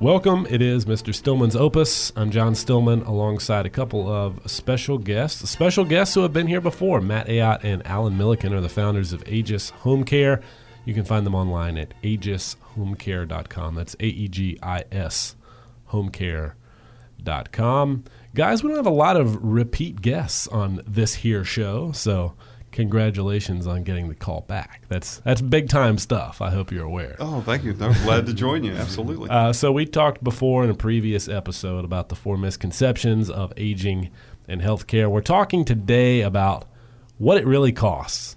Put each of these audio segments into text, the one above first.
Welcome. It is Mr. Stillman's Opus. I'm John Stillman alongside a couple of special guests. Special guests who have been here before. Matt Ayotte and Alan Milliken are the founders of Aegis Home Care. You can find them online at aegishomecare.com. That's A E G I S homecare.com. Guys, we don't have a lot of repeat guests on this here show, so congratulations on getting the call back. That's that's big time stuff. I hope you're aware. Oh, thank you. I'm glad to join you. Absolutely. Uh, so we talked before in a previous episode about the four misconceptions of aging and healthcare. We're talking today about what it really costs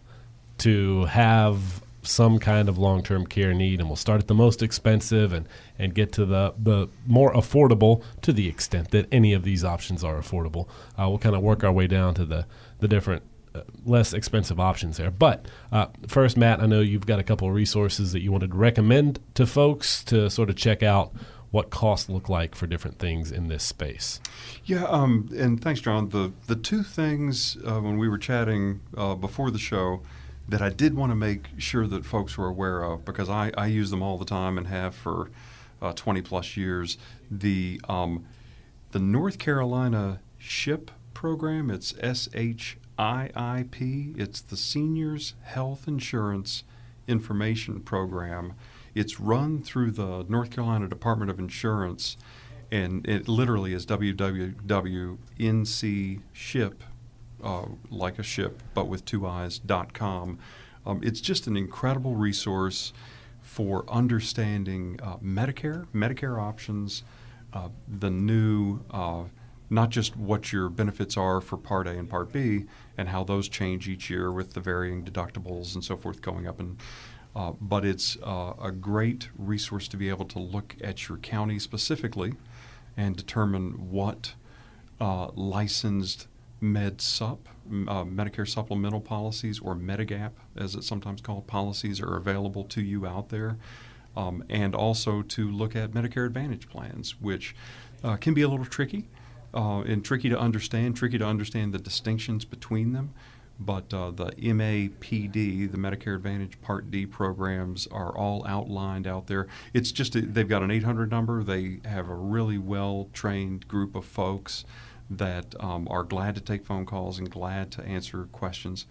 to have some kind of long-term care need and we'll start at the most expensive and, and get to the, the more affordable to the extent that any of these options are affordable uh, we'll kind of work our way down to the, the different less expensive options there but uh, first matt i know you've got a couple of resources that you wanted to recommend to folks to sort of check out what costs look like for different things in this space yeah um, and thanks john the, the two things uh, when we were chatting uh, before the show that I did want to make sure that folks were aware of because I, I use them all the time and have for uh, 20 plus years. The um, the North Carolina SHIIP program. It's S H I I P. It's the Seniors Health Insurance Information Program. It's run through the North Carolina Department of Insurance, and it literally is www.ncshiip uh, like a ship, but with two eyes.com. Um, it's just an incredible resource for understanding uh, Medicare, Medicare options, uh, the new, uh, not just what your benefits are for Part A and Part B, and how those change each year with the varying deductibles and so forth going up and uh, but it's uh, a great resource to be able to look at your county specifically and determine what licensed Med Sup, uh, Medicare supplemental policies, or Medigap, as it's sometimes called, policies are available to you out there. Um, and also to look at Medicare Advantage plans, which uh, can be a little tricky uh, and tricky to understand, tricky to understand the distinctions between them. But uh, the MAPD, the Medicare Advantage Part D programs, are all outlined out there. It's just a, they've got an 800 number. They have a really well trained group of folks that um, are glad to take phone calls and glad to answer questions.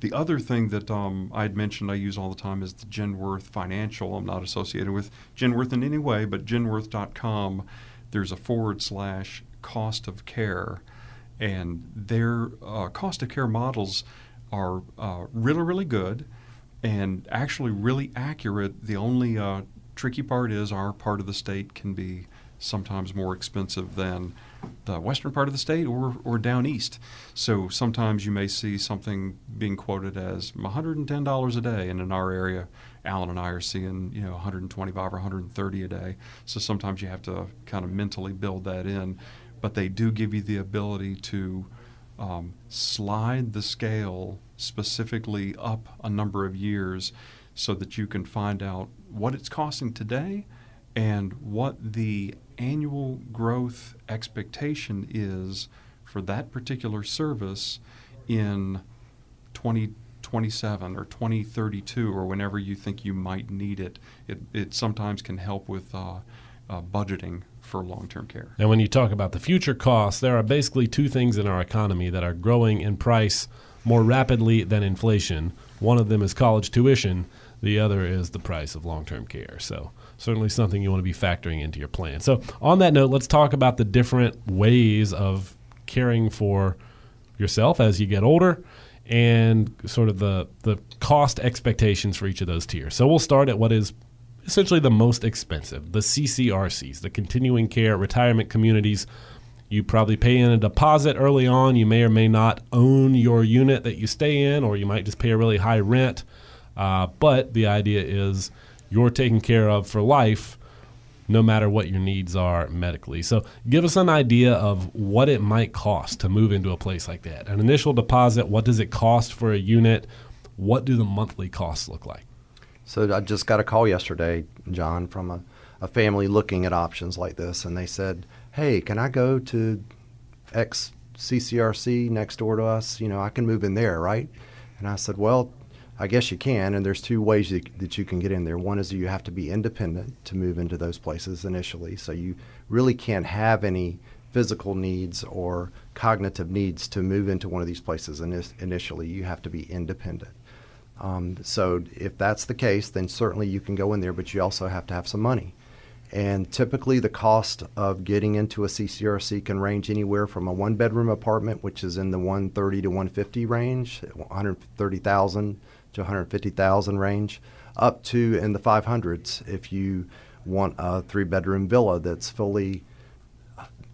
The other thing that um, I'd mentioned I use all the time is the Genworth Financial. I'm not associated with Genworth in any way, but genworth.com, there's a forward slash cost of care, and their uh, cost of care models are uh, really, really good and actually really accurate. The only uh, tricky part is our part of the state can be sometimes more expensive than the western part of the state or, or down east. So sometimes you may see something being quoted as $110 a day, and in our area, Alan and I are seeing you know 125 or 130 a day. So sometimes you have to kind of mentally build that in, but they do give you the ability to um, slide the scale specifically up a number of years, so that you can find out what it's costing today and what the annual growth expectation is for that particular service in 2027 or 2032 or whenever you think you might need it. It, it sometimes can help with uh, uh, budgeting for long term care. And when you talk about the future costs, there are basically two things in our economy that are growing in price more rapidly than inflation. One of them is college tuition, the other is the price of long term care. So certainly something you want to be factoring into your plan. So, on that note, let's talk about the different ways of caring for yourself as you get older and sort of the, the cost expectations for each of those tiers. So, we'll start at what is essentially the most expensive the CCRCs, the continuing care retirement communities. You probably pay in a deposit early on. You may or may not own your unit that you stay in, or you might just pay a really high rent. Uh, but the idea is you're taken care of for life no matter what your needs are medically. So, give us an idea of what it might cost to move into a place like that. An initial deposit, what does it cost for a unit? What do the monthly costs look like? So, I just got a call yesterday, John, from a, a family looking at options like this, and they said, Hey, can I go to X CCRC next door to us? You know, I can move in there, right? And I said, Well, I guess you can, and there's two ways you, that you can get in there. One is you have to be independent to move into those places initially, so you really can't have any physical needs or cognitive needs to move into one of these places initially. You have to be independent. Um, so if that's the case, then certainly you can go in there, but you also have to have some money. And typically, the cost of getting into a CCRC can range anywhere from a one bedroom apartment, which is in the 130 to 150 range, 130,000 to 150,000 range, up to in the 500s if you want a three bedroom villa that's fully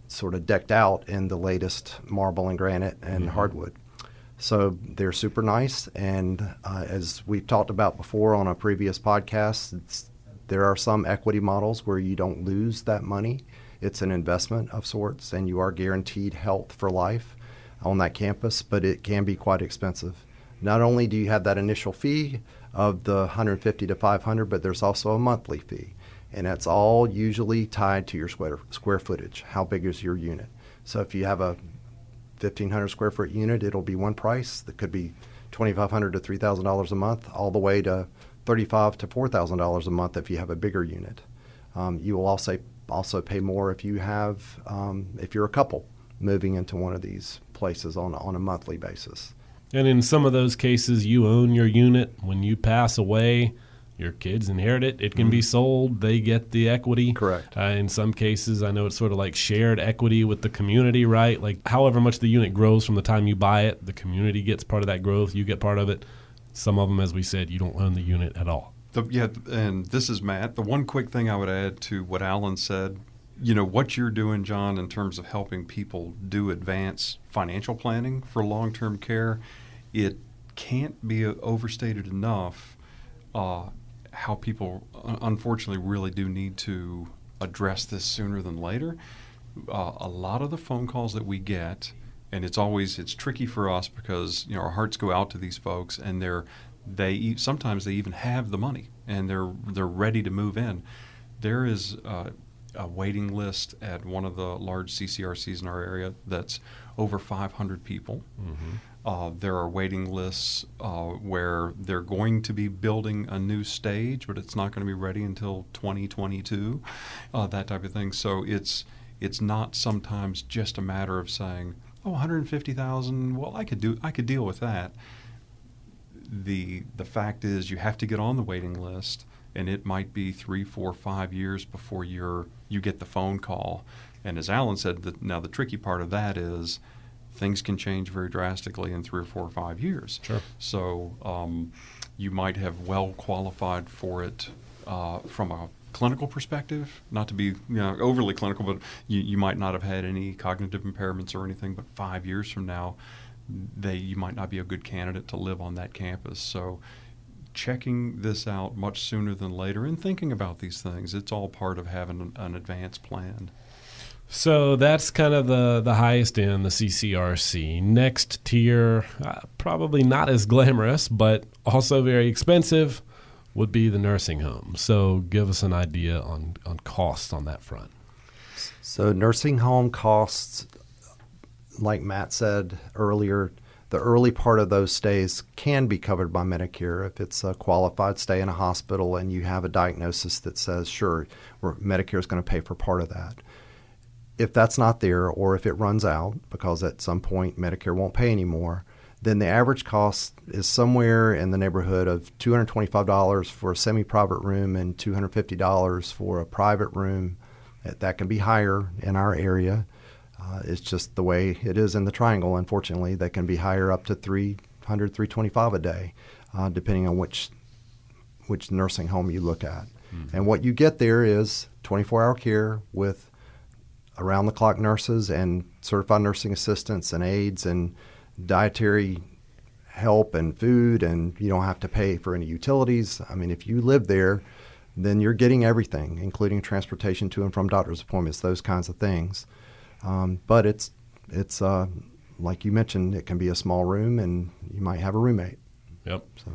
sort of decked out in the latest marble and granite and mm-hmm. hardwood. So they're super nice. And uh, as we've talked about before on a previous podcast, there are some equity models where you don't lose that money. It's an investment of sorts, and you are guaranteed health for life on that campus, but it can be quite expensive. Not only do you have that initial fee of the 150 to 500, but there's also a monthly fee, and that's all usually tied to your square square footage. How big is your unit? So if you have a 1,500 square foot unit, it'll be one price. That could be 2,500 to 3,000 dollars a month, all the way to 35 to 4,000 dollars a month if you have a bigger unit. Um, you will also also pay more if you have um, if you're a couple moving into one of these places on on a monthly basis. And in some of those cases, you own your unit. When you pass away, your kids inherit it. It can mm-hmm. be sold. They get the equity. Correct. Uh, in some cases, I know it's sort of like shared equity with the community, right? Like however much the unit grows from the time you buy it, the community gets part of that growth. You get part of it. Some of them, as we said, you don't own the unit at all. The, yeah, and this is Matt. The one quick thing I would add to what Alan said you know what you're doing john in terms of helping people do advanced financial planning for long-term care it can't be overstated enough uh, how people unfortunately really do need to address this sooner than later. Uh, a lot of the phone calls that we get, and it's always it's tricky for us because you know our hearts go out to these folks, and they're they sometimes they even have the money and they're they're ready to move in. There is uh, a waiting list at one of the large CCRCs in our area that's over 500 people. Mm-hmm. Uh, there are waiting lists uh, where they're going to be building a new stage, but it's not going to be ready until 2022, uh, that type of thing. So it's it's not sometimes just a matter of saying, "Oh, 150,000. Well, I could do I could deal with that." The the fact is, you have to get on the waiting list, and it might be three, four, five years before you're you get the phone call. And as Alan said, the, now the tricky part of that is things can change very drastically in three or four or five years. Sure. So um, you might have well qualified for it uh, from a clinical perspective, not to be you know, overly clinical, but you, you might not have had any cognitive impairments or anything. But five years from now, they you might not be a good candidate to live on that campus. So checking this out much sooner than later and thinking about these things, it's all part of having an, an advanced plan. So that's kind of the, the highest end, the CCRC. Next tier, uh, probably not as glamorous, but also very expensive, would be the nursing home. So give us an idea on, on costs on that front. So, nursing home costs, like Matt said earlier, the early part of those stays can be covered by Medicare if it's a qualified stay in a hospital and you have a diagnosis that says, sure, Medicare is going to pay for part of that if that's not there or if it runs out because at some point Medicare won't pay anymore, then the average cost is somewhere in the neighborhood of $225 for a semi private room and $250 for a private room. That can be higher in our area. Uh, it's just the way it is in the triangle, unfortunately. They can be higher up to 300 325 a day, uh, depending on which, which nursing home you look at. Mm-hmm. And what you get there is 24 hour care with around the clock nurses and certified nursing assistants and aides and dietary help and food and you don't have to pay for any utilities. I mean, if you live there, then you're getting everything, including transportation to and from doctor's appointments, those kinds of things. Um, but it's it's uh, like you mentioned, it can be a small room, and you might have a roommate. Yep. So,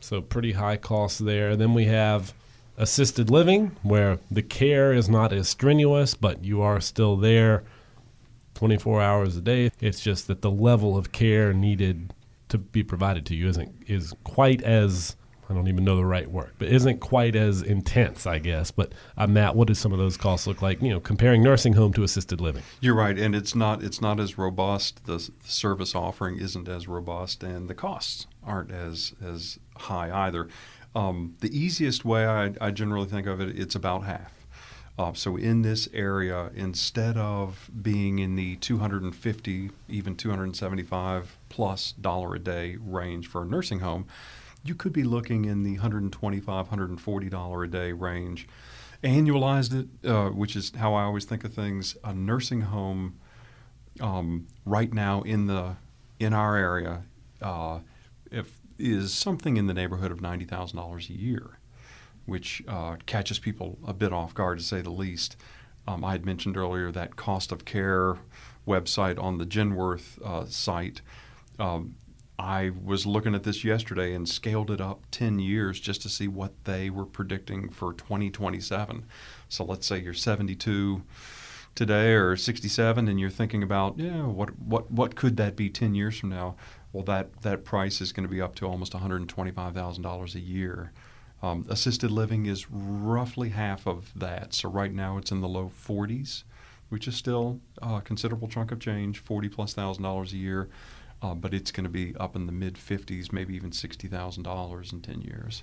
so pretty high costs there. Then we have assisted living, where the care is not as strenuous, but you are still there 24 hours a day. It's just that the level of care needed to be provided to you isn't is quite as I don't even know the right word, but isn't quite as intense, I guess. But uh, Matt, what do some of those costs look like? You know, comparing nursing home to assisted living. You're right, and it's not it's not as robust. The, the service offering isn't as robust, and the costs aren't as as high either. Um, the easiest way I, I generally think of it, it's about half. Uh, so in this area, instead of being in the 250, even 275 plus dollar a day range for a nursing home, you could be looking in the 125, 140 dollar a day range. Annualized it, uh, which is how I always think of things. A nursing home um, right now in the in our area, uh, if is something in the neighborhood of ninety thousand dollars a year, which uh, catches people a bit off guard to say the least. Um, I had mentioned earlier that cost of care website on the Genworth uh, site. Um, I was looking at this yesterday and scaled it up 10 years just to see what they were predicting for 2027. So let's say you're 72 today or 67 and you're thinking about, yeah, what what what could that be 10 years from now? Well, that that price is going to be up to almost $125,000 a year. Um, assisted living is roughly half of that. So right now it's in the low 40s, which is still a considerable chunk of change, 40 plus thousand dollars a year uh, but it's going to be up in the mid 50s, maybe even $60,000 in 10 years.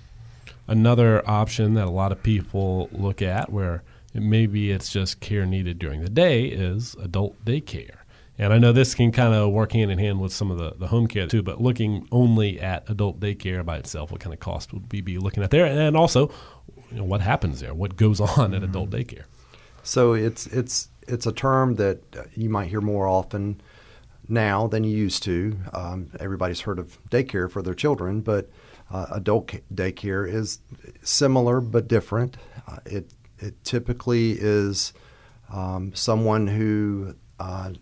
Another option that a lot of people look at where maybe it's just care needed during the day is adult daycare. And I know this can kind of work hand in hand with some of the, the home care too, but looking only at adult daycare by itself, what kind of cost would we be looking at there? And also, you know, what happens there? What goes on at adult mm-hmm. daycare? So it's it's it's a term that you might hear more often now than you used to. Um, everybody's heard of daycare for their children, but uh, adult daycare is similar but different. Uh, it it typically is um, someone who uh,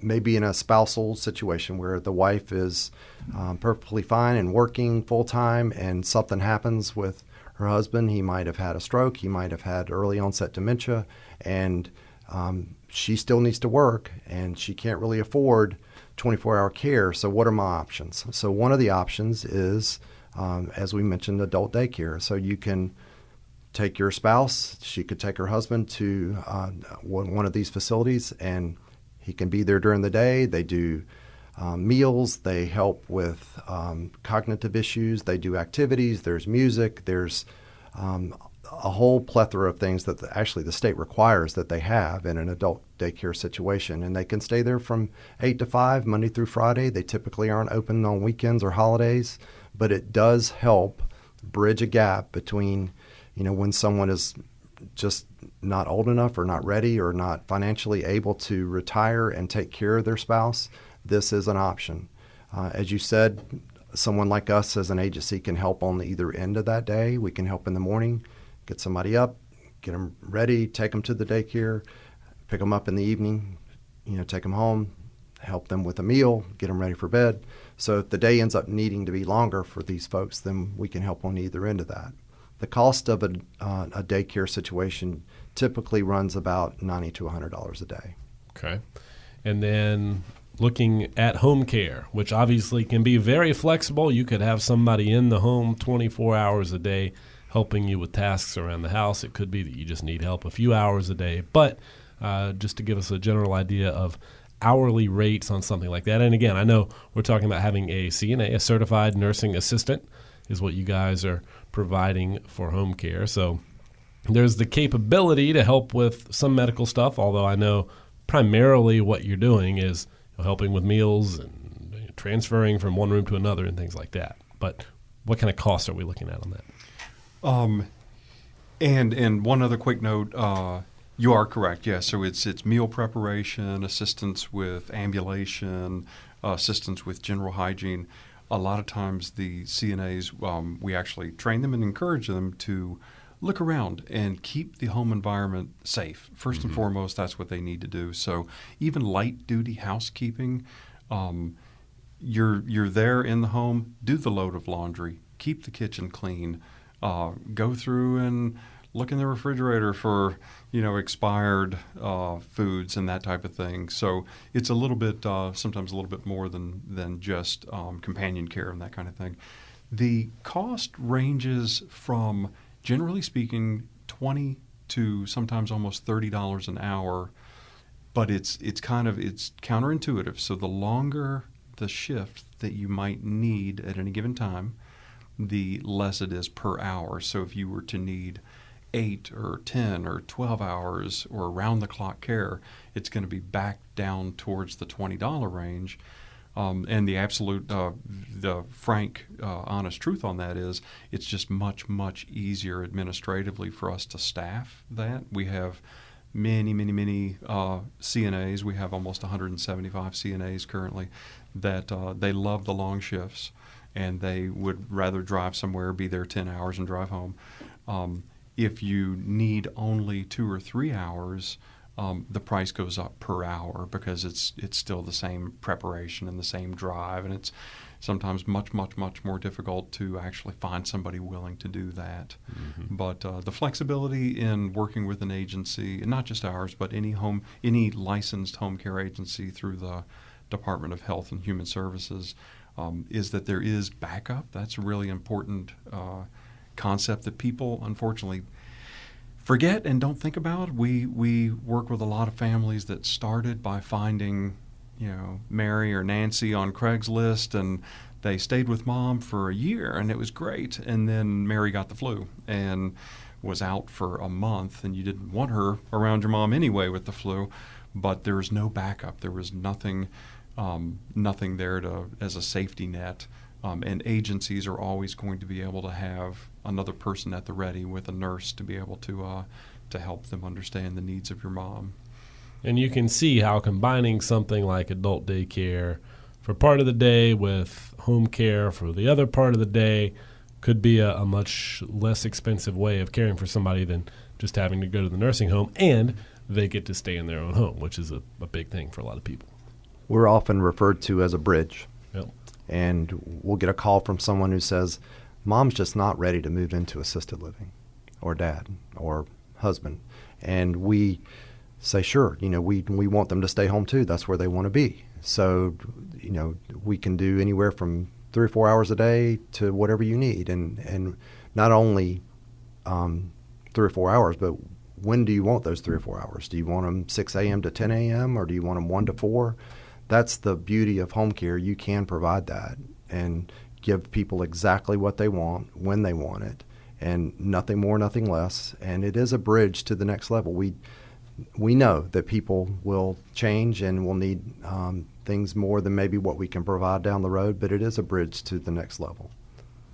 may be in a spousal situation where the wife is um, perfectly fine and working full time, and something happens with her husband. He might have had a stroke. He might have had early onset dementia, and um, she still needs to work and she can't really afford 24 hour care. So, what are my options? So, one of the options is, um, as we mentioned, adult daycare. So, you can take your spouse, she could take her husband to uh, one of these facilities and he can be there during the day. They do um, meals, they help with um, cognitive issues, they do activities, there's music, there's um, a whole plethora of things that the, actually the state requires that they have in an adult daycare situation. And they can stay there from 8 to 5, Monday through Friday. They typically aren't open on weekends or holidays, but it does help bridge a gap between, you know, when someone is just not old enough or not ready or not financially able to retire and take care of their spouse. This is an option. Uh, as you said, someone like us as an agency can help on either end of that day. We can help in the morning get somebody up, get them ready, take them to the daycare, pick them up in the evening, you know, take them home, help them with a meal, get them ready for bed. So if the day ends up needing to be longer for these folks, then we can help on either end of that. The cost of a, uh, a daycare situation typically runs about ninety to hundred dollars a day. Okay, and then looking at home care, which obviously can be very flexible. You could have somebody in the home 24 hours a day helping you with tasks around the house. It could be that you just need help a few hours a day. But uh, just to give us a general idea of hourly rates on something like that. And again, I know we're talking about having a CNA, a certified nursing assistant, is what you guys are providing for home care. So there's the capability to help with some medical stuff, although I know primarily what you're doing is helping with meals and transferring from one room to another and things like that. But what kind of costs are we looking at on that? Um, and and one other quick note. Uh, you are correct. Yes. So it's it's meal preparation, assistance with ambulation, uh, assistance with general hygiene. A lot of times the CNAs, um, we actually train them and encourage them to look around and keep the home environment safe. 1st mm-hmm. and foremost, that's what they need to do. So even light duty housekeeping, um, you're you're there in the home. Do the load of laundry. Keep the kitchen clean uh, go through and look in the refrigerator for you know expired uh, foods and that type of thing. So it's a little bit uh, sometimes a little bit more than than just um, companion care and that kind of thing. The cost ranges from generally speaking twenty to sometimes almost thirty dollars an hour, but it's it's kind of it's counterintuitive. So the longer the shift that you might need at any given time, the less it is per hour. So if you were to need eight or 10 or 12 hours or round the clock care, it's going to be back down towards the $20 range. Um, and the absolute, uh, the frank, uh, honest truth on that is it's just much, much easier administratively for us to staff that. We have many, many, many uh, CNAs. We have almost 175 CNAs currently that uh, they love the long shifts and they would rather drive somewhere, be there 10 hours, and drive home. Um, if you need only two or three hours, um, the price goes up per hour because it's it's still the same preparation and the same drive, and it's sometimes much much much more difficult to actually find somebody willing to do that. Mm-hmm. But uh, the flexibility in working with an agency, and not just ours, but any home any licensed home care agency through the Department of Health and Human Services, um, is that there is backup. That's really important. Uh, concept that people unfortunately forget and don't think about. We we work with a lot of families that started by finding, you know, Mary or Nancy on Craigslist and they stayed with mom for a year and it was great and then Mary got the flu and was out for a month and you didn't want her around your mom anyway with the flu, but there was no backup. There was nothing um, nothing there to as a safety net. Um, and agencies are always going to be able to have another person at the ready with a nurse to be able to uh, to help them understand the needs of your mom. And you can see how combining something like adult daycare for part of the day with home care for the other part of the day could be a, a much less expensive way of caring for somebody than just having to go to the nursing home and they get to stay in their own home, which is a, a big thing for a lot of people. We're often referred to as a bridge and we'll get a call from someone who says, Mom's just not ready to move into assisted living, or dad, or husband. And we say, Sure, you know, we, we want them to stay home too. That's where they want to be. So, you know, we can do anywhere from three or four hours a day to whatever you need. And, and not only um, three or four hours, but when do you want those three or four hours? Do you want them 6 a.m. to 10 a.m. or do you want them 1 to 4? That's the beauty of home care. You can provide that and give people exactly what they want when they want it, and nothing more, nothing less. And it is a bridge to the next level. We we know that people will change and will need um, things more than maybe what we can provide down the road, but it is a bridge to the next level.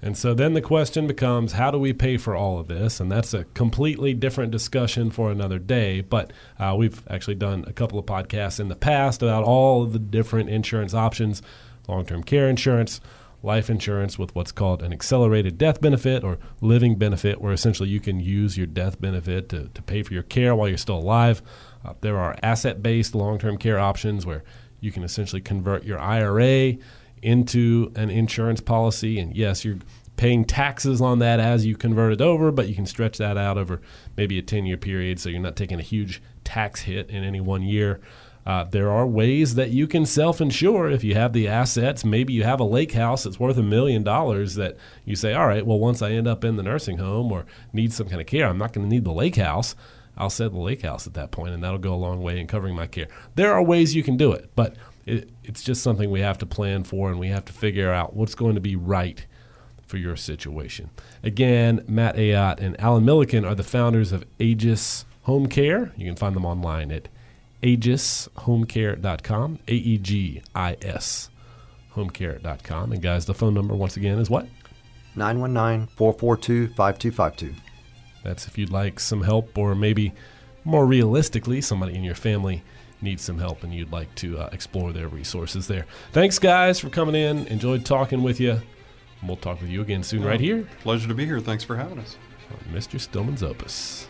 And so then the question becomes how do we pay for all of this? And that's a completely different discussion for another day. But uh, we've actually done a couple of podcasts in the past about all of the different insurance options long term care insurance, life insurance with what's called an accelerated death benefit or living benefit, where essentially you can use your death benefit to, to pay for your care while you're still alive. Uh, there are asset based long term care options where you can essentially convert your IRA into an insurance policy. And yes, you're paying taxes on that as you convert it over, but you can stretch that out over maybe a 10 year period so you're not taking a huge tax hit in any one year. Uh, there are ways that you can self insure if you have the assets. Maybe you have a lake house that's worth a million dollars that you say, all right, well, once I end up in the nursing home or need some kind of care, I'm not going to need the lake house. I'll sell the lake house at that point, and that'll go a long way in covering my care. There are ways you can do it, but it, it's just something we have to plan for and we have to figure out what's going to be right for your situation. Again, Matt Ayotte and Alan Milliken are the founders of Aegis Home Care. You can find them online at aegishomecare.com, A E G I S homecare.com. And guys, the phone number once again is what? 919 442 5252. That's if you'd like some help, or maybe more realistically, somebody in your family need some help and you'd like to uh, explore their resources there. Thanks, guys, for coming in. Enjoyed talking with you. We'll talk with you again soon, right here. Pleasure to be here. Thanks for having us. Mr. Stillman's Opus.